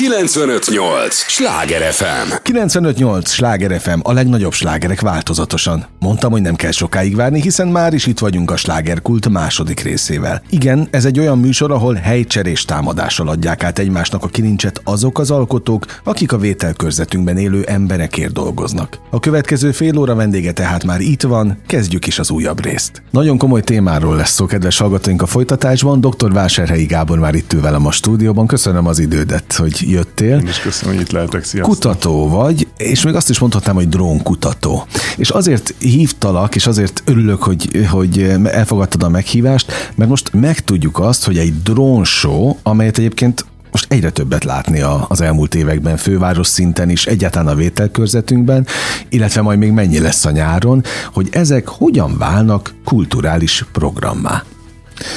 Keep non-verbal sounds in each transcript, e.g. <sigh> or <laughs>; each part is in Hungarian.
958! Sláger FM! 958! Sláger FM, a legnagyobb slágerek változatosan. Mondtam, hogy nem kell sokáig várni, hiszen már is itt vagyunk a slágerkult második részével. Igen, ez egy olyan műsor, ahol helycserés támadással adják át egymásnak a kilincset azok az alkotók, akik a vételkörzetünkben élő emberekért dolgoznak. A következő fél óra vendége tehát már itt van, kezdjük is az újabb részt. Nagyon komoly témáról lesz szó, kedves hallgatóink a folytatásban. Dr. Vásárhelyi Gábor már itt ül velem a stúdióban. Köszönöm az idődet, hogy jöttél. Én is köszönöm, hogy itt lehetek. Sziasztok. Kutató vagy, és még azt is mondhatnám, hogy drónkutató. És azért hívtalak, és azért örülök, hogy, hogy elfogadtad a meghívást, mert most megtudjuk azt, hogy egy drónshow, amelyet egyébként most egyre többet látni az elmúlt években főváros szinten is, egyáltalán a vételkörzetünkben, illetve majd még mennyi lesz a nyáron, hogy ezek hogyan válnak kulturális programmá.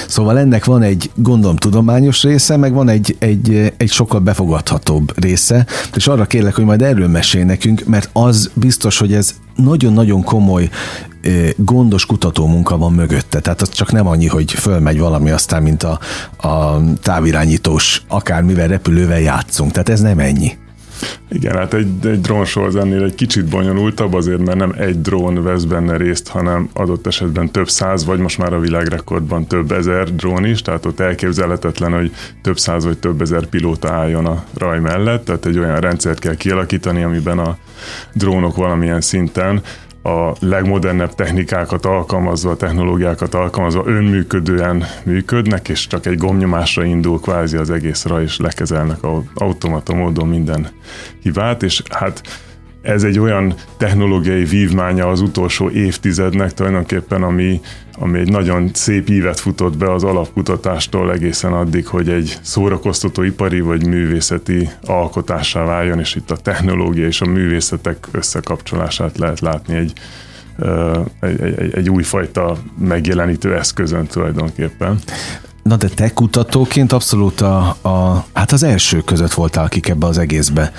Szóval ennek van egy, gondolom, tudományos része, meg van egy, egy, egy sokkal befogadhatóbb része, és arra kérlek, hogy majd erről mesélj nekünk, mert az biztos, hogy ez nagyon-nagyon komoly gondos kutató munka van mögötte. Tehát az csak nem annyi, hogy fölmegy valami, aztán mint a, a távirányítós akármivel repülővel játszunk. Tehát ez nem ennyi. Igen, hát egy, egy drónsor az ennél egy kicsit bonyolultabb, azért mert nem egy drón vesz benne részt, hanem adott esetben több száz, vagy most már a világrekordban több ezer drón is, tehát ott elképzelhetetlen, hogy több száz vagy több ezer pilóta álljon a raj mellett, tehát egy olyan rendszert kell kialakítani, amiben a drónok valamilyen szinten a legmodernebb technikákat alkalmazva, a technológiákat alkalmazva önműködően működnek, és csak egy gomnyomásra indul kvázi az egészre, és lekezelnek automata módon minden hibát, és hát ez egy olyan technológiai vívmánya az utolsó évtizednek tulajdonképpen, ami, ami egy nagyon szép ívet futott be az alapkutatástól egészen addig, hogy egy szórakoztató ipari vagy művészeti alkotássá váljon, és itt a technológia és a művészetek összekapcsolását lehet látni egy, egy, egy, egy újfajta megjelenítő eszközön tulajdonképpen. Na de te kutatóként abszolút a, a, hát az első között voltál, akik ebbe az egészbe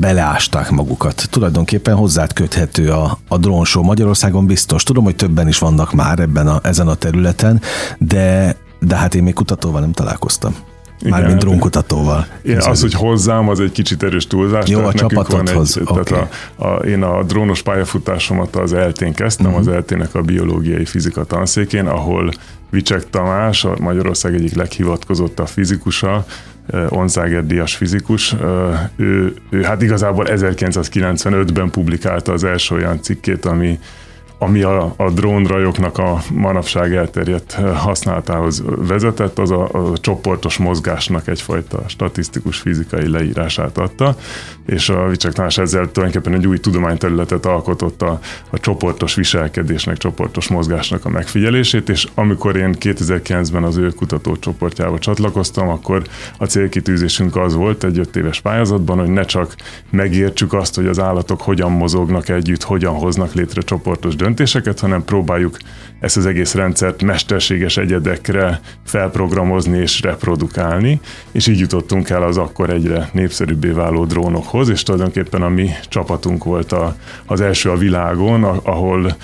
beleásták magukat. Tulajdonképpen hozzád köthető a, a drónshow Magyarországon biztos. Tudom, hogy többen is vannak már ebben a, ezen a területen, de, de hát én még kutatóval nem találkoztam. Mármint hát drónkutatóval. Én az, hogy hozzám, az egy kicsit erős túlzás. Jó, a csapatodhoz. Okay. Tehát a, a, én a drónos pályafutásomat az eltén kezdtem, uh-huh. az eltének a biológiai fizika tanszékén, ahol Vicsek Tamás, a Magyarország egyik leghivatkozottabb fizikusa, Onzáger Díjas fizikus, ő, ő hát igazából 1995-ben publikálta az első olyan cikkét, ami ami a, a drónrajoknak a manapság elterjedt használatához vezetett, az a, a csoportos mozgásnak egyfajta statisztikus fizikai leírását adta, és a Vicsek ezzel tulajdonképpen egy új tudományterületet alkotott a, a csoportos viselkedésnek, csoportos mozgásnak a megfigyelését, és amikor én 2009-ben az ő kutatócsoportjába csatlakoztam, akkor a célkitűzésünk az volt egy öt éves pályázatban, hogy ne csak megértsük azt, hogy az állatok hogyan mozognak együtt, hogyan hoznak létre csoportos döntéseket, hanem próbáljuk ezt az egész rendszert mesterséges egyedekre felprogramozni és reprodukálni, és így jutottunk el az akkor egyre népszerűbbé váló drónokhoz, és tulajdonképpen a mi csapatunk volt a, az első a világon, ahol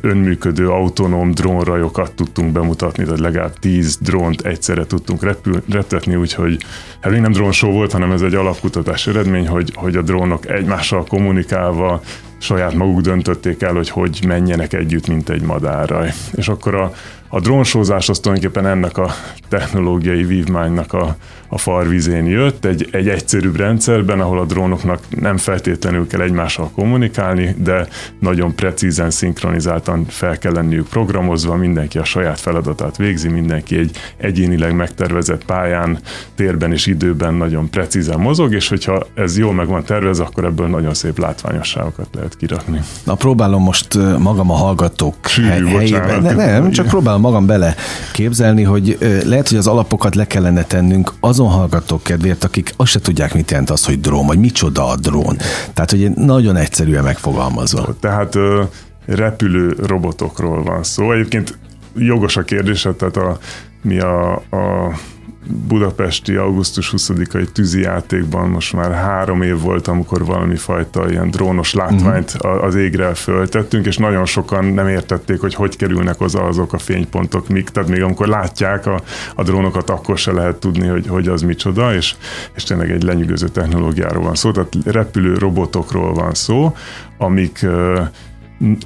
önműködő autonóm drónrajokat tudtunk bemutatni, tehát legalább 10 drónt egyszerre tudtunk repül, reptetni, úgyhogy hát még nem drón show volt, hanem ez egy alapkutatás eredmény, hogy, hogy a drónok egymással kommunikálva saját maguk döntötték el, hogy hogy menjenek együtt, mint egy madárraj. És akkor a, a drónsózás az tulajdonképpen ennek a technológiai vívmánynak a, a farvizén jött, egy, egy egyszerűbb rendszerben, ahol a drónoknak nem feltétlenül kell egymással kommunikálni, de nagyon precízen, szinkronizáltan fel kell lenniük programozva, mindenki a saját feladatát végzi, mindenki egy egyénileg megtervezett pályán, térben és időben nagyon precízen mozog, és hogyha ez jól meg van tervezve, akkor ebből nagyon szép látványosságokat lehet kirakni. Na próbálom most magam a hallgatók Sű, helyében, ne, nem, csak próbálom magam bele képzelni, hogy lehet, hogy az alapokat le kellene tennünk azon hallgatók kedvéért, akik azt se tudják, mit jelent az, hogy drón, vagy micsoda a drón. Tehát, hogy nagyon egyszerűen megfogalmazva. Tehát repülő robotokról van szó. Egyébként jogos a kérdés, tehát a, mi a, a budapesti augusztus 20-ai tűzi játékban most már három év volt, amikor valami fajta ilyen drónos látványt uh-huh. az égre föltettünk, és nagyon sokan nem értették, hogy hogy kerülnek hozzá azok a fénypontok, mik, tehát még amikor látják a, a drónokat, akkor se lehet tudni, hogy, hogy az micsoda, és, és tényleg egy lenyűgöző technológiáról van szó, tehát repülő robotokról van szó, amik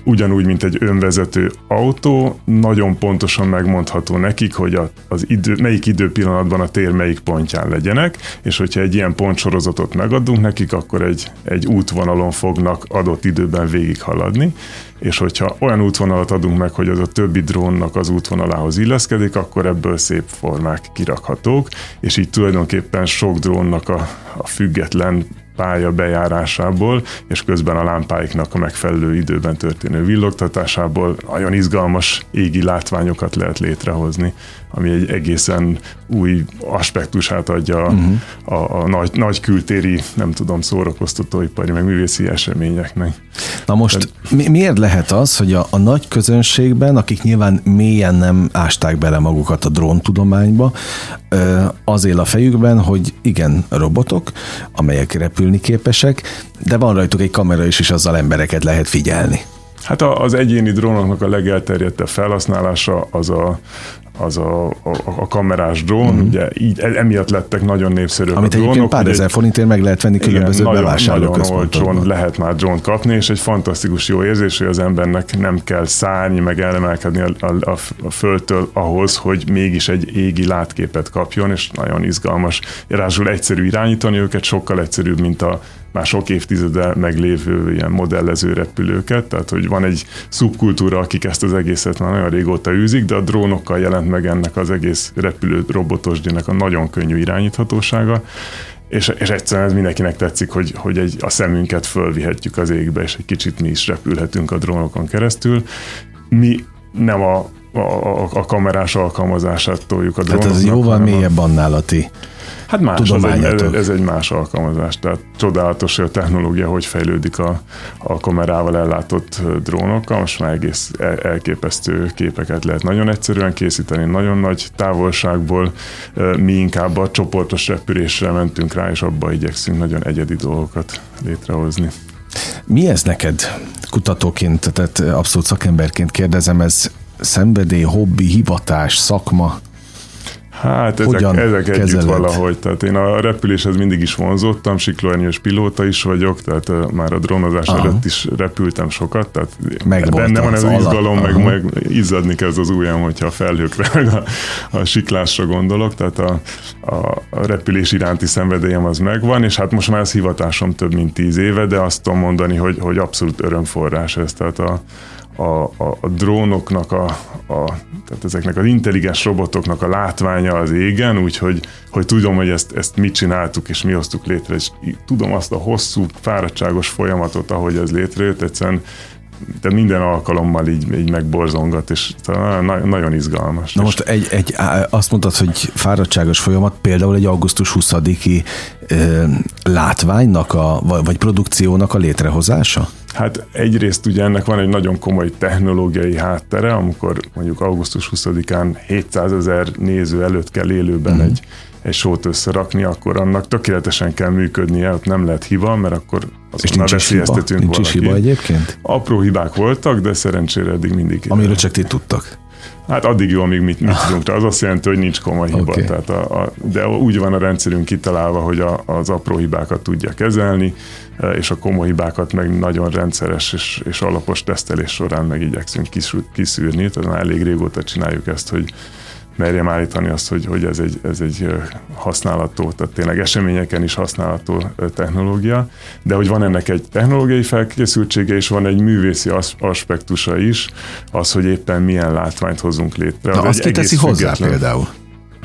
ugyanúgy, mint egy önvezető autó, nagyon pontosan megmondható nekik, hogy a, az idő, melyik időpillanatban a tér melyik pontján legyenek, és hogyha egy ilyen pontsorozatot megadunk nekik, akkor egy, egy útvonalon fognak adott időben végighaladni, és hogyha olyan útvonalat adunk meg, hogy az a többi drónnak az útvonalához illeszkedik, akkor ebből szép formák kirakhatók, és így tulajdonképpen sok drónnak a, a független pálya bejárásából, és közben a lámpáiknak a megfelelő időben történő villogtatásából nagyon izgalmas égi látványokat lehet létrehozni, ami egy egészen új aspektusát adja uh-huh. a, a nagy, nagy kültéri, nem tudom, szórakoztatóipari, meg művészi eseményeknek. Na most mi, miért lehet az, hogy a, a nagy közönségben, akik nyilván mélyen nem ásták bele magukat a dróntudományba, az él a fejükben, hogy igen, robotok, amelyek repülni képesek, de van rajtuk egy kamera is, és azzal embereket lehet figyelni. Hát az egyéni drónoknak a legelterjedtebb felhasználása az a, az a, a, a kamerás drón, mm. ugye így e, emiatt lettek nagyon népszerűek Amit a drónok. egyébként pár ezer forintért meg lehet venni különböző igen, bevásárlóközpontokban. Nagyon lehet már drón kapni, és egy fantasztikus jó érzés, hogy az embernek nem kell szárni, meg elemelkedni a, a, a, a földtől ahhoz, hogy mégis egy égi látképet kapjon, és nagyon izgalmas. Rázsul egyszerű irányítani őket, sokkal egyszerűbb, mint a már sok évtizede meglévő ilyen modellező repülőket, tehát hogy van egy szubkultúra, akik ezt az egészet már nagyon régóta űzik, de a drónokkal jelent meg ennek az egész repülő robotosdinek a nagyon könnyű irányíthatósága, és, és egyszerűen ez mindenkinek tetszik, hogy, hogy egy, a szemünket fölvihetjük az égbe, és egy kicsit mi is repülhetünk a drónokon keresztül. Mi nem a, a, a kamerás alkalmazását toljuk a drónoknak. Tehát ez jóval mélyebb annál a ti Hát más, ez egy, ez, ez egy más alkalmazás, tehát csodálatos, hogy a technológia hogy fejlődik a, a kamerával ellátott drónokkal, most már egész elképesztő képeket lehet nagyon egyszerűen készíteni, nagyon nagy távolságból, mi inkább a csoportos repülésre mentünk rá, és abba igyekszünk nagyon egyedi dolgokat létrehozni. Mi ez neked kutatóként, tehát abszolút szakemberként kérdezem, ez szenvedély, hobbi, hivatás, szakma? Hát ezek, ezek együtt valahogy, tehát én a repüléshez mindig is vonzottam, siklóernyős pilóta is vagyok, tehát már a drónozás Aha. előtt is repültem sokat, tehát benne van ez az izgalom, meg, meg izzadni kezd az ujjam, hogyha a felhőkre, <laughs> meg a, a siklásra gondolok, tehát a, a, a repülés iránti szenvedélyem az megvan, és hát most már ez hivatásom több mint tíz éve, de azt tudom mondani, hogy, hogy abszolút örömforrás ez, tehát a, a, a, a drónoknak, a, a, tehát ezeknek az intelligens robotoknak a látványa az égen, úgyhogy hogy tudom, hogy ezt, ezt mit csináltuk és mi hoztuk létre, és tudom azt a hosszú, fáradtságos folyamatot, ahogy ez létrejött, egyszerűen de minden alkalommal így, így megborzongat, és nagyon izgalmas. Na most egy, egy, azt mondtad, hogy fáradtságos folyamat, például egy augusztus 20-i látványnak, a, vagy produkciónak a létrehozása? Hát egyrészt ugye ennek van egy nagyon komoly technológiai háttere, amikor mondjuk augusztus 20-án 700 ezer néző előtt kell élőben mm. egy, egy sót összerakni, akkor annak tökéletesen kell működnie, ott nem lehet hiba, mert akkor azonnal veszélyeztetünk hiba? Nincs is hiba egyébként? Apró hibák voltak, de szerencsére eddig mindig. Amiről csak ti tudtak. Hát addig jó, amíg mit, <laughs> mit tudunk. Az azt jelenti, hogy nincs komoly hiba. Okay. Tehát a, a, de úgy van a rendszerünk kitalálva, hogy a, az apró hibákat tudja kezelni, e, és a komoly hibákat meg nagyon rendszeres és, és alapos tesztelés során meg igyekszünk kiszűrni. Tehát már elég régóta csináljuk ezt, hogy merjem állítani azt, hogy, hogy ez, egy, ez egy használható, tehát tényleg eseményeken is használható technológia, de hogy van ennek egy technológiai felkészültsége, és van egy művészi aspektusa is, az, hogy éppen milyen látványt hozunk létre. Na, az azt kiteszi hozzá független. például?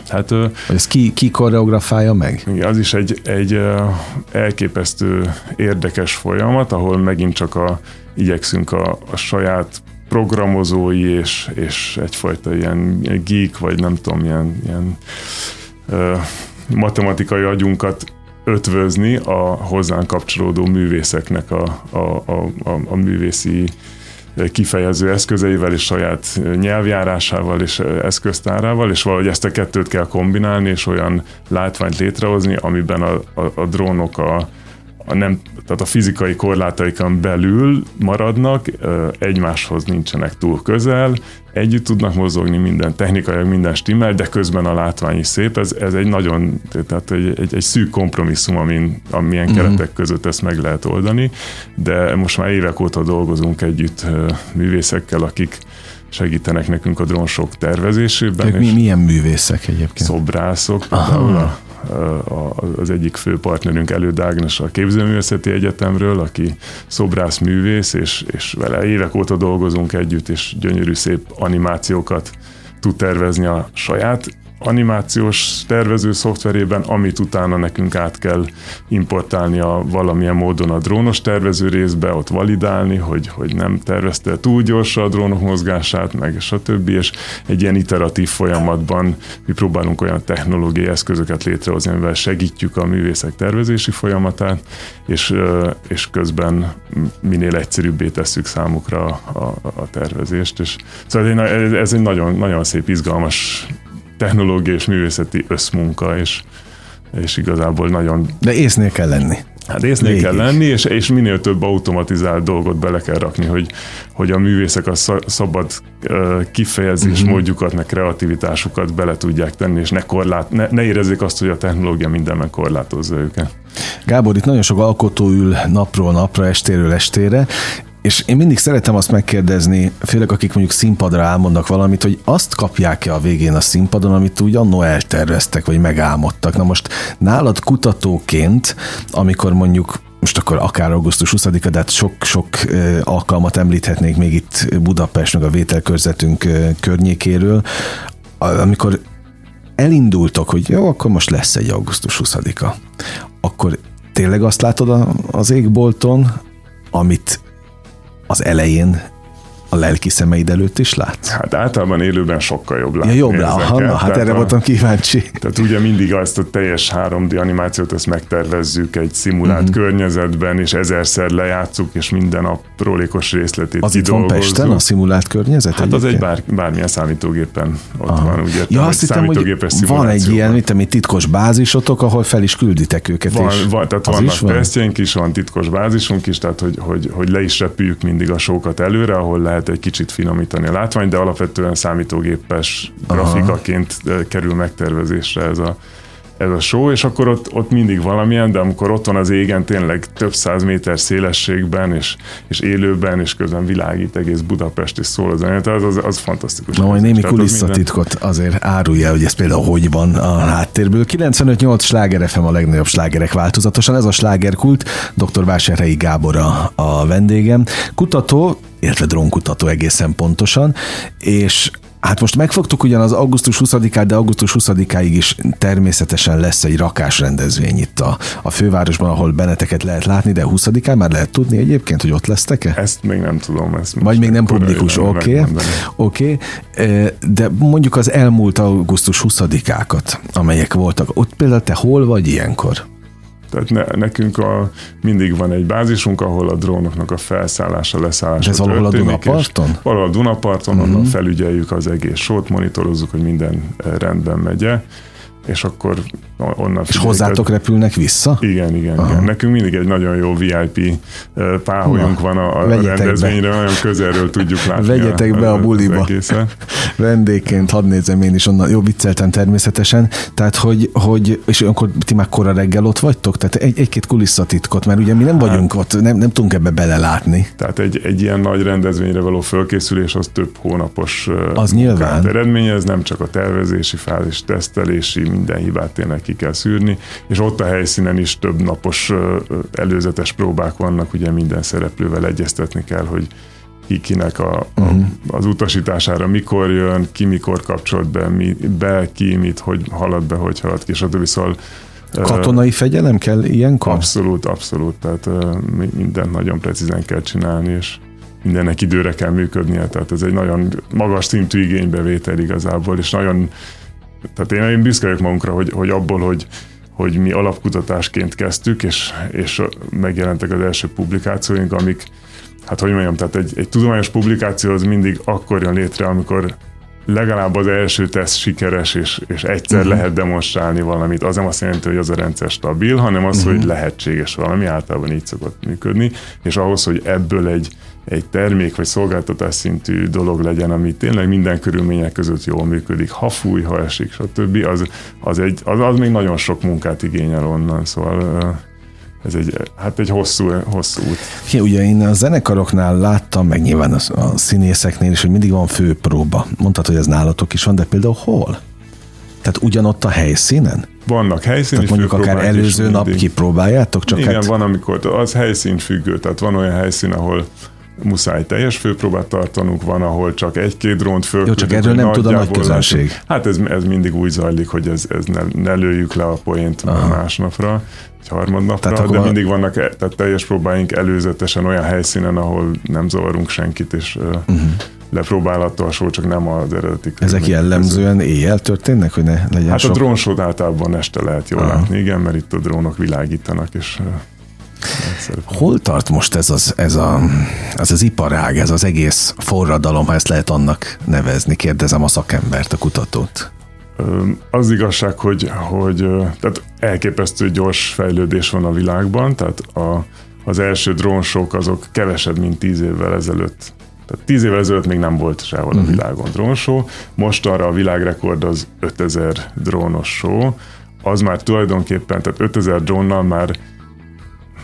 Hát, ez ki, ki koreografálja meg? Igen, az is egy, egy elképesztő érdekes folyamat, ahol megint csak a, igyekszünk a, a saját programozói és, és egyfajta ilyen geek, vagy nem tudom, ilyen, ilyen ö, matematikai agyunkat ötvözni a hozzánk kapcsolódó művészeknek a, a, a, a, a művészi kifejező eszközeivel és saját nyelvjárásával és eszköztárával, és valahogy ezt a kettőt kell kombinálni, és olyan látványt létrehozni, amiben a, a, a drónok a, a nem, tehát a fizikai korlátaikon belül maradnak, egymáshoz nincsenek túl közel, együtt tudnak mozogni, minden technikai, minden stimmel, de közben a látvány is szép. Ez, ez egy nagyon, tehát egy, egy, egy szűk kompromisszum, amin, amilyen uh-huh. keretek között ezt meg lehet oldani, de most már évek óta dolgozunk együtt művészekkel, akik segítenek nekünk a drónsok tervezésében. Ők mi, milyen művészek egyébként? Szobrászok, például a az egyik fő partnerünk Előd Ágnes a Képzőművészeti Egyetemről, aki szobrász művész, és, és vele évek óta dolgozunk együtt, és gyönyörű szép animációkat tud tervezni a saját animációs tervező szoftverében, amit utána nekünk át kell importálni a valamilyen módon a drónos tervező részbe, ott validálni, hogy, hogy nem tervezte túl gyorsan a drónok mozgását, meg stb. És egy ilyen iteratív folyamatban mi próbálunk olyan technológiai eszközöket létrehozni, amivel segítjük a művészek tervezési folyamatát, és, és közben minél egyszerűbbé tesszük számukra a, a, a tervezést. És, szóval ez egy nagyon, nagyon szép, izgalmas technológiai és művészeti összmunka, és, és igazából nagyon... De észnél kell lenni. Hát észnél kell lenni, és, és minél több automatizált dolgot bele kell rakni, hogy, hogy a művészek a szabad kifejezés uh-huh. módjukat, meg kreativitásukat bele tudják tenni, és ne, korlát, ne, ne érezzék azt, hogy a technológia mindenben korlátozza őket. Gábor, itt nagyon sok alkotó ül napról napra, estéről estére, és én mindig szeretem azt megkérdezni, főleg akik mondjuk színpadra álmodnak valamit, hogy azt kapják-e a végén a színpadon, amit úgy annó elterveztek, vagy megálmodtak. Na most nálad kutatóként, amikor mondjuk most akkor akár augusztus 20-a, de hát sok-sok alkalmat említhetnék még itt Budapest, meg a vételkörzetünk környékéről, amikor elindultok, hogy jó, akkor most lesz egy augusztus 20-a, akkor tényleg azt látod az égbolton, az elején a lelki szemeid előtt is látsz? Hát általában élőben sokkal jobb látni. Ja, jobb rá, aha, hát erre a, voltam kíváncsi. Tehát ugye mindig azt a teljes 3D animációt ezt megtervezzük egy szimulált mm-hmm. környezetben, és ezerszer lejátszuk, és minden aprólékos részletét Az itt van Pesten a szimulált környezet? Hát egyébként? az egy bár, bármilyen számítógépen ott aha. van. Ugye, ja, azt hittem, hogy van egy ilyen, mit egy titkos bázisotok, ahol fel is külditek őket. Van, és van tehát vannak van? tesztjeink is, van titkos bázisunk is, tehát hogy, hogy, hogy le is repüljük mindig a sókat előre, ahol lehet lehet egy kicsit finomítani a látványt, de alapvetően számítógépes grafikaként kerül megtervezésre ez a, ez a show, és akkor ott, ott mindig valamilyen, de amikor ott van az égen tényleg több száz méter szélességben, és, és élőben, és közben világít egész Budapest, és szól az zenét, az, az, az fantasztikus. Na, majd némi kulisszatitkot minden... azért árulja, hogy ez például hogy van a háttérből. 95-8 sláger FM a legnagyobb slágerek változatosan, ez a slágerkult, dr. Vásárhelyi Gábor a, a vendégem. Kutató, illetve drónkutató egészen pontosan, és Hát most megfogtuk ugyan az augusztus 20-át, de augusztus 20-áig is természetesen lesz egy rakás rendezvény itt a, a fővárosban, ahol benneteket lehet látni, de 20-án már lehet tudni egyébként, hogy ott lesztek-e? Ezt még nem tudom. Ezt Vagy még nem publikus, oké. Okay. Okay. de mondjuk az elmúlt augusztus 20-ákat, amelyek voltak, ott például te hol vagy ilyenkor? Tehát ne, nekünk a, mindig van egy bázisunk, ahol a drónoknak a felszállása, leszállása Ez valahol a Dunaparton? Valahol a Dunaparton, uh-huh. onnan felügyeljük az egész sót, monitorozzuk, hogy minden rendben megye és akkor onnan... És hozzátok repülnek vissza? Igen, igen, Aha. igen. Nekünk mindig egy nagyon jó VIP páholyunk Na, van a, a rendezvényre, be. nagyon közelről tudjuk látni. Vegyetek a, be a buliba. <laughs> Vendégként, hadd nézem én is onnan, jó vicceltem természetesen, tehát hogy, hogy és akkor ti már kora reggel ott vagytok? Tehát egy, egy-két kulisszatitkot, mert ugye mi nem hát, vagyunk ott, nem, nem tudunk ebbe belelátni. Tehát egy, egy ilyen nagy rendezvényre való fölkészülés az több hónapos az nyilván. eredményez, nem csak a tervezési fázis, tesztelési, minden hibát tényleg ki kell szűrni, és ott a helyszínen is több napos előzetes próbák vannak, ugye minden szereplővel egyeztetni kell, hogy ki kinek a, a, uh-huh. az utasítására mikor jön, ki mikor kapcsolt be, mi, be, ki mit, hogy halad be, hogy halad ki, stb. Szóval Katonai fegyelem kell ilyenkor? Abszolút, abszolút. Tehát mindent nagyon precízen kell csinálni, és mindennek időre kell működnie. Tehát ez egy nagyon magas szintű igénybevétel igazából, és nagyon tehát én, én büszke vagyok magunkra, hogy, hogy abból, hogy, hogy mi alapkutatásként kezdtük, és, és megjelentek az első publikációink, amik hát hogy mondjam, tehát egy, egy tudományos publikáció az mindig akkor jön létre, amikor legalább az első teszt sikeres, és, és egyszer uh-huh. lehet demonstrálni valamit. Az nem azt jelenti, hogy az a rendszer stabil, hanem az, uh-huh. hogy lehetséges valami, általában így szokott működni, és ahhoz, hogy ebből egy, egy termék vagy szolgáltatás szintű dolog legyen, ami tényleg minden körülmények között jól működik, ha fúj, ha esik, stb., az, az, egy, az, az még nagyon sok munkát igényel onnan, szóval ez egy, hát egy hosszú, hosszú út. Ja, ugye én a zenekaroknál láttam, meg nyilván a, a színészeknél is, hogy mindig van főpróba. Mondtad, hogy ez nálatok is van, de például hol? Tehát ugyanott a helyszínen? Vannak helyszíni Tehát mondjuk akár előző nap mindig. kipróbáljátok? Csak Igen, hát... van, amikor az helyszín függő, tehát van olyan helyszín, ahol muszáj teljes főpróbát tartanunk, van, ahol csak egy-két drónt föl. Jó, csak erről nem tud a nagy közönség. Hát ez, ez mindig úgy zajlik, hogy ez, ez ne, ne lőjük le a poént Aha. másnapra, egy harmadnapra, tehát de mindig vannak e- tehát teljes próbáink előzetesen olyan helyszínen, ahol nem zavarunk senkit, és uh-huh. lepróbálható a csak nem az eredeti. Ezek jellemzően éjjel történnek, hogy ne legyen Hát sok... a drónsót általában este lehet jól Aha. látni, igen, mert itt a drónok világítanak, és Hol tart most ez az, ez a, ez az iparág, ez az egész forradalom, ha ezt lehet annak nevezni? Kérdezem a szakembert, a kutatót. Az igazság, hogy, hogy tehát elképesztő gyors fejlődés van a világban, tehát a, az első drónsok azok kevesebb, mint tíz évvel ezelőtt. Tehát tíz évvel ezelőtt még nem volt sehol a mhm. világon drónsó, most arra a világrekord az 5000 drónos show, az már tulajdonképpen, tehát 5000 drónnal már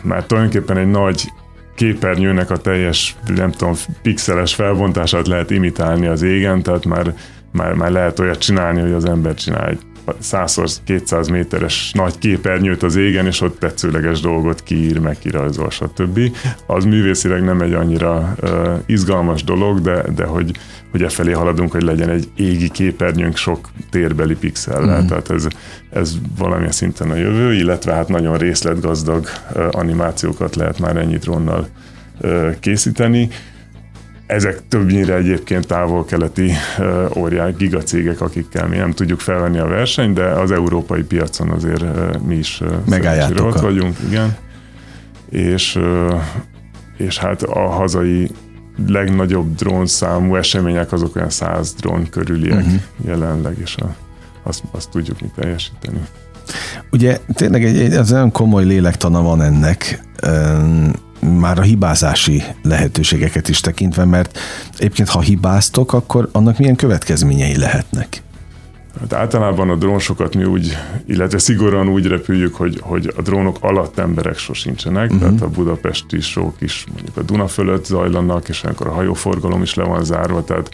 már tulajdonképpen egy nagy képernyőnek a teljes, nem tudom, pixeles felbontását lehet imitálni az égen, tehát már, már, már lehet olyat csinálni, hogy az ember csinál egy 100-200 méteres nagy képernyőt az égen, és ott tetszőleges dolgot kiír, meg kirajzol, stb. Az művészileg nem egy annyira uh, izgalmas dolog, de, de hogy, hogy e felé haladunk, hogy legyen egy égi képernyőnk sok térbeli pixellel. Mm. Tehát ez, ez valamilyen szinten a jövő, illetve hát nagyon részletgazdag uh, animációkat lehet már ennyit ronnal uh, készíteni ezek többnyire egyébként távol-keleti óriák, gigacégek, akikkel mi nem tudjuk felvenni a versenyt, de az európai piacon azért mi is ott vagyunk, igen. És, és hát a hazai legnagyobb drónszámú események azok olyan száz drón körüliek uh-huh. jelenleg, és a, azt, azt tudjuk mi teljesíteni. Ugye tényleg egy, egy az olyan komoly lélektana van ennek, már a hibázási lehetőségeket is tekintve, mert egyébként ha hibáztok, akkor annak milyen következményei lehetnek? Hát általában a drónsokat mi úgy, illetve szigorúan úgy repüljük, hogy, hogy a drónok alatt emberek sosincsenek, uh-huh. tehát a budapesti sók is mondjuk a Duna fölött zajlanak, és akkor a hajóforgalom is le van zárva, tehát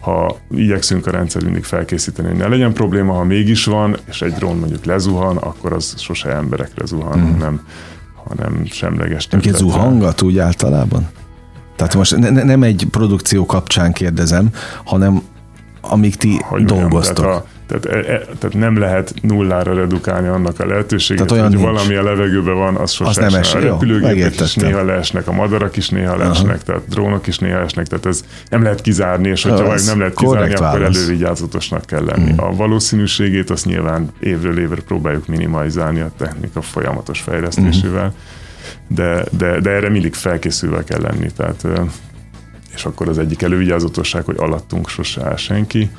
ha igyekszünk a rendszer mindig felkészíteni, hogy ne legyen probléma, ha mégis van, és egy drón mondjuk lezuhan, akkor az sose emberekre zuhan, uh-huh. hanem hanem semleges területre. zuhangat úgy általában? Tehát most ne, nem egy produkció kapcsán kérdezem, hanem amíg ti hogy dolgoztok. Mondjam, tehát, e, e, tehát nem lehet nullára redukálni annak a lehetőséget, tehát olyan hogy nincs. valami a levegőben van, az sosem. Nem esik. A repülőgépek is néha leesnek, a madarak is néha leesnek, Aha. tehát drónok is néha esnek, tehát ez nem lehet kizárni, és hogyha ja, nem lehet kizárni, akkor elővigyázatosnak kell lenni. Mm. A valószínűségét azt nyilván évről évre próbáljuk minimalizálni a technika folyamatos fejlesztésével, mm. de, de, de erre mindig felkészülve kell lenni, tehát és akkor az egyik elővigyázatosság, hogy alattunk sose áll senki.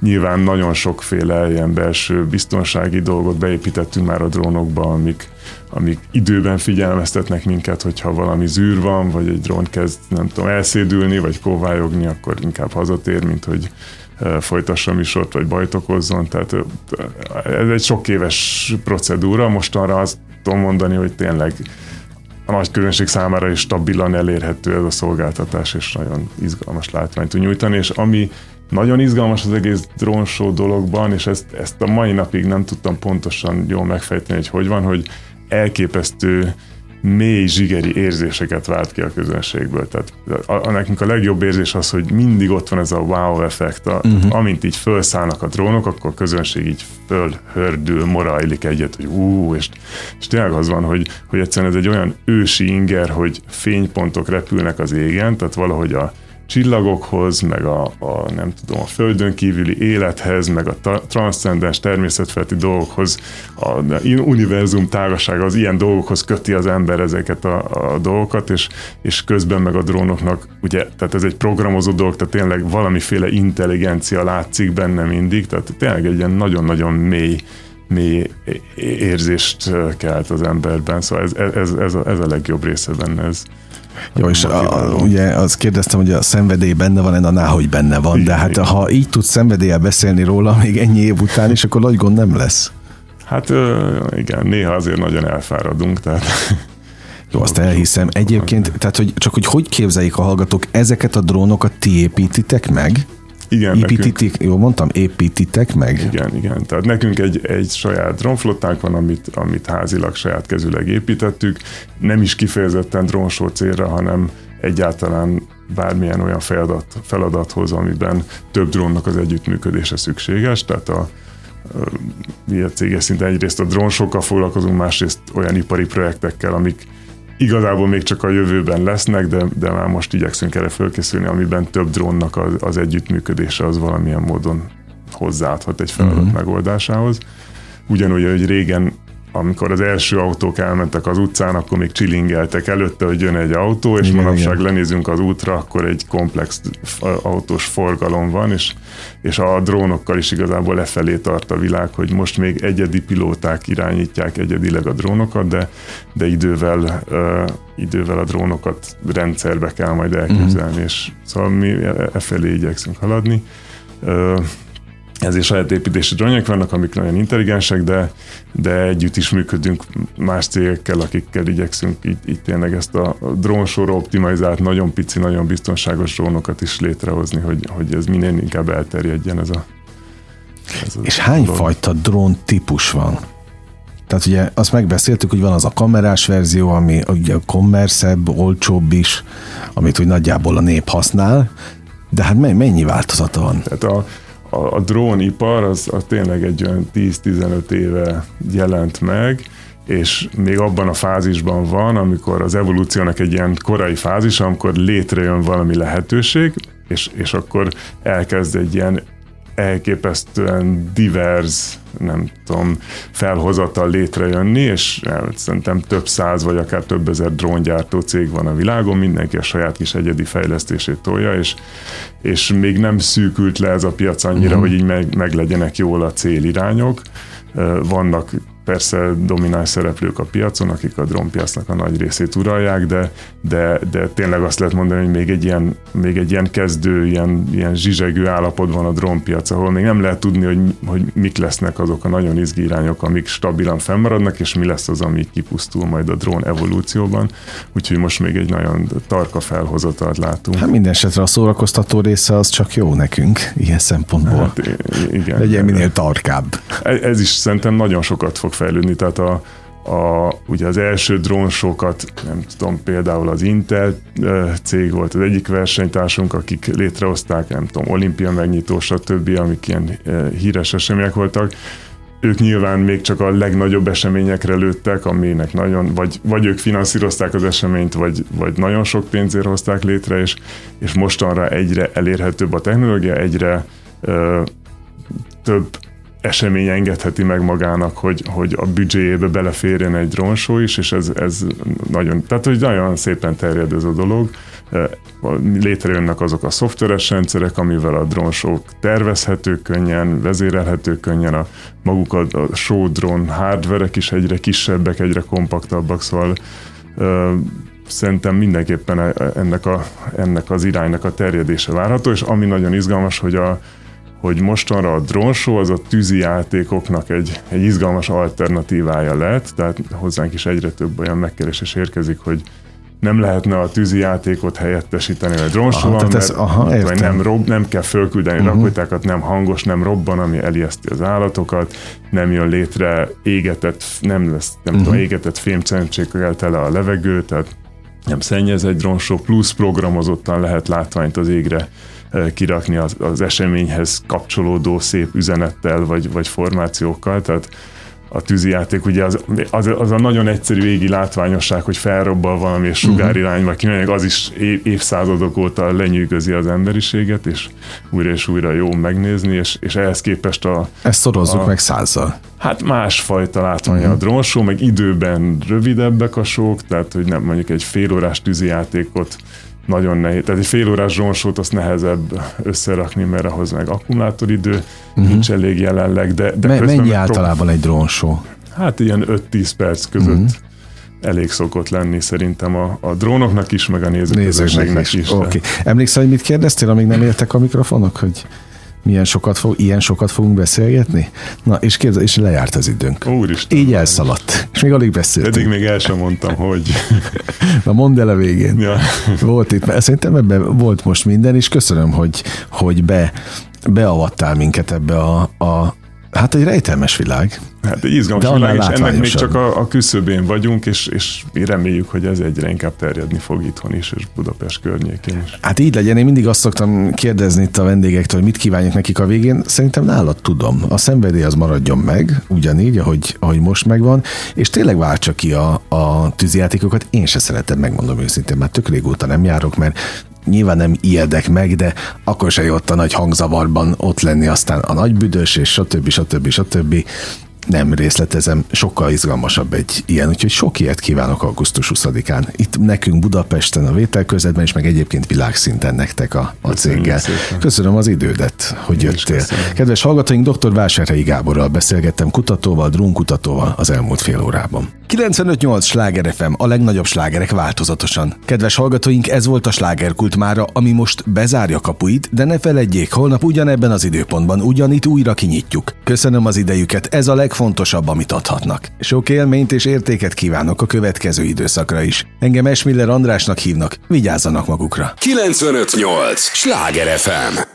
Nyilván nagyon sokféle ilyen belső biztonsági dolgot beépítettünk már a drónokba, amik, amik időben figyelmeztetnek minket, hogyha valami zűr van, vagy egy drón kezd, nem tudom, elszédülni, vagy kóvályogni, akkor inkább hazatér, mint hogy e, folytassa a műsort, vagy bajt okozzon. Tehát ez egy sok éves procedúra. Mostanra azt tudom mondani, hogy tényleg a nagy közönség számára is stabilan elérhető ez a szolgáltatás, és nagyon izgalmas látványt tud nyújtani, és ami nagyon izgalmas az egész drónshow dologban, és ezt, ezt a mai napig nem tudtam pontosan jól megfejteni, hogy hogy van, hogy elképesztő mély zsigeri érzéseket vált ki a közönségből. Tehát a, a, nekünk a legjobb érzés az, hogy mindig ott van ez a wow effekt. A, uh-huh. Amint így felszállnak a drónok, akkor a közönség így fölhördül, morajlik egyet, hogy ú, és, és tényleg az van, hogy, hogy egyszerűen ez egy olyan ősi inger, hogy fénypontok repülnek az égen, tehát valahogy a csillagokhoz, meg a, a nem tudom, a földön kívüli élethez, meg a ta, transzcendens természetfelti dolgokhoz, a univerzum tágasága az ilyen dolgokhoz köti az ember ezeket a, a dolgokat, és, és közben meg a drónoknak, ugye, tehát ez egy programozó dolog, tehát tényleg valamiféle intelligencia látszik benne mindig, tehát tényleg egy ilyen nagyon-nagyon mély mély érzést kelt az emberben, szóval ez, ez, ez, a, ez a legjobb része benne, ez, jó, és a, a, ugye azt kérdeztem, hogy a szenvedély benne van, na hogy benne van, de hát ha így tudsz szenvedéllyel beszélni róla még ennyi év után is, akkor nagy gond nem lesz. Hát igen, néha azért nagyon elfáradunk, tehát... <laughs> Jó, azt elhiszem. Egyébként, tehát hogy csak hogy hogy képzeljék a hallgatók, ezeket a drónokat ti építitek meg? Igen, építitek, nekünk, jó mondtam, építitek meg? Igen, igen. Tehát nekünk egy, egy saját drónflottánk van, amit, amit házilag saját kezüleg építettük. Nem is kifejezetten drónsó célra, hanem egyáltalán bármilyen olyan feladat, feladathoz, amiben több drónnak az együttműködése szükséges. Tehát a, mi a céges szinten egyrészt a drónsokkal foglalkozunk, másrészt olyan ipari projektekkel, amik igazából még csak a jövőben lesznek, de, de már most igyekszünk erre fölkészülni, amiben több drónnak az, az együttműködése az valamilyen módon hozzáadhat egy feladat uh-huh. megoldásához. Ugyanúgy, hogy régen amikor az első autók elmentek az utcán, akkor még csilingeltek előtte, hogy jön egy autó, és igen, manapság igen. lenézünk az útra, akkor egy komplex autós forgalom van, és, és a drónokkal is igazából lefelé tart a világ, hogy most még egyedi pilóták irányítják egyedileg a drónokat, de, de idővel, uh, idővel a drónokat rendszerbe kell majd elképzelni, uh-huh. és szóval mi e, e felé igyekszünk haladni. Uh, ezért saját építési drónjak vannak, amik nagyon intelligensek, de, de együtt is működünk más cégekkel, akikkel igyekszünk így, így tényleg ezt a drónsorra optimalizált, nagyon pici, nagyon biztonságos drónokat is létrehozni, hogy, hogy ez minél inkább elterjedjen ez a ez És hány dolog. fajta drón típus van? Tehát ugye azt megbeszéltük, hogy van az a kamerás verzió, ami ugye kommerszebb, olcsóbb is, amit úgy nagyjából a nép használ, de hát mennyi változata van? Tehát a, a, a drónipar az, az tényleg egy olyan 10-15 éve jelent meg, és még abban a fázisban van, amikor az evolúciónak egy ilyen korai fázis, amikor létrejön valami lehetőség, és, és akkor elkezd egy ilyen elképesztően divers, nem tudom, felhozatal létrejönni, és szerintem több száz vagy akár több ezer dróngyártó cég van a világon, mindenki a saját kis egyedi fejlesztését tolja, és, és még nem szűkült le ez a piac annyira, uh-huh. hogy így meg, meg legyenek jól a célirányok. Vannak persze domináns szereplők a piacon, akik a drónpiacnak a nagy részét uralják, de, de, de tényleg azt lehet mondani, hogy még egy ilyen, még egy ilyen kezdő, ilyen, ilyen zsizsegő állapot van a drónpiac, ahol még nem lehet tudni, hogy, hogy mik lesznek azok a nagyon izgi irányok, amik stabilan fennmaradnak, és mi lesz az, ami kipusztul majd a drón evolúcióban. Úgyhogy most még egy nagyon tarka felhozatalt látunk. Hát minden esetre a szórakoztató része az csak jó nekünk, ilyen szempontból. Hát, igen. Legyen minél tarkább. Ez, ez is szerintem nagyon sokat fog fejlődni, tehát a, a, ugye az első drónsokat, nem tudom, például az Intel cég volt az egyik versenytársunk, akik létrehozták, nem tudom, olimpia megnyitó, stb., amik ilyen híres események voltak. Ők nyilván még csak a legnagyobb eseményekre lőttek, aminek nagyon, vagy, vagy ők finanszírozták az eseményt, vagy, vagy nagyon sok pénzért hozták létre, és, és mostanra egyre elérhetőbb a technológia, egyre ö, több esemény engedheti meg magának, hogy, hogy a büdzséjébe beleférjen egy drónsó is, és ez, ez nagyon, tehát hogy nagyon szépen terjed ez a dolog. Létrejönnek azok a szoftveres rendszerek, amivel a drónsók tervezhető könnyen, vezérelhető könnyen, a maguk a, a show drone hardverek is egyre kisebbek, egyre kompaktabbak, szóval szerintem mindenképpen e, ennek, a, ennek az iránynak a terjedése várható, és ami nagyon izgalmas, hogy a, hogy mostanra a drónshow az a tűzi játékoknak egy, egy izgalmas alternatívája lett, tehát hozzánk is egyre több olyan megkeresés érkezik, hogy nem lehetne a tűzi játékot helyettesíteni a drónsóval, mert, ez, aha, mert nem, rob, nem kell fölküldeni uh-huh. rakétákat, nem hangos, nem robban, ami elijeszti az állatokat, nem jön létre égetett, nem lesz, nem uh-huh. tudom, égetett fémcsencsékkel tele a levegő, tehát nem szennyez egy drónsó, plusz programozottan lehet látványt az égre kirakni az, az eseményhez kapcsolódó szép üzenettel vagy, vagy formációkkal, tehát a tűzijáték, ugye az, az, az a nagyon egyszerű égi látványosság, hogy felrobbal valami és sugárirányba mhm. kimegyek, az is évszázadok óta lenyűgözi az emberiséget, és újra és újra jó megnézni, és, és ehhez képest a... Ezt szorozzuk a, meg százzal. Hát másfajta látványa uh-huh. a drónsó, meg időben rövidebbek a sók, tehát hogy nem mondjuk egy félórás tűzijátékot nagyon nehéz. Tehát egy fél órás zsonsót azt nehezebb összerakni, mert ahhoz meg akkumulátoridő uh-huh. nincs elég jelenleg. De, de Me- mennyi általában egy drónsó? Hát ilyen 5-10 perc között uh-huh. elég szokott lenni szerintem a, a drónoknak is, meg a nézőközönségnek is. is okay. Emlékszel, hogy mit kérdeztél, amíg nem értek a mikrofonok, hogy milyen sokat fog, ilyen sokat fogunk beszélgetni? Na, és, képzel, és lejárt az időnk. Úristen. Így elszaladt. És még alig beszéltünk. Eddig még el sem mondtam, hogy... <laughs> Na mondd el a végén. Ja. <laughs> Volt itt, mert szerintem ebben volt most minden, és köszönöm, hogy, hogy be, beavattál minket ebbe a, a Hát egy rejtelmes világ. Hát egy izgalmas világ, és ennek még csak a, a küszöbén vagyunk, és, és reméljük, hogy ez egyre inkább terjedni fog itthon is, és Budapest környékén is. Hát így legyen, én mindig azt szoktam kérdezni itt a vendégektől, hogy mit kívánjuk nekik a végén. Szerintem nálad tudom. A szenvedély az maradjon meg, ugyanígy, ahogy, ahogy most megvan, és tényleg váltsa ki a, a tűzijátékokat. Én se szeretem, megmondom őszintén, már tök régóta nem járok, mert nyilván nem ijedek meg, de akkor se jött a nagy hangzavarban ott lenni, aztán a nagy büdös, és stb. stb. stb. nem részletezem, sokkal izgalmasabb egy ilyen, úgyhogy sok ilyet kívánok augusztus 20-án. Itt nekünk Budapesten a vételközetben, és meg egyébként világszinten nektek a, a céggel. Szépen. Köszönöm az idődet, hogy Én jöttél. Kedves hallgatóink, dr. Vásárhelyi Gáborral beszélgettem kutatóval, drónkutatóval az elmúlt fél órában. 95.8 Sláger FM, a legnagyobb slágerek változatosan. Kedves hallgatóink, ez volt a slágerkult mára, ami most bezárja kapuit, de ne feledjék, holnap ugyanebben az időpontban ugyanitt újra kinyitjuk. Köszönöm az idejüket, ez a leg legfontosabb, amit adhatnak. Sok élményt és értéket kívánok a következő időszakra is. Engem Esmiller Andrásnak hívnak, vigyázzanak magukra. 958! Sláger FM!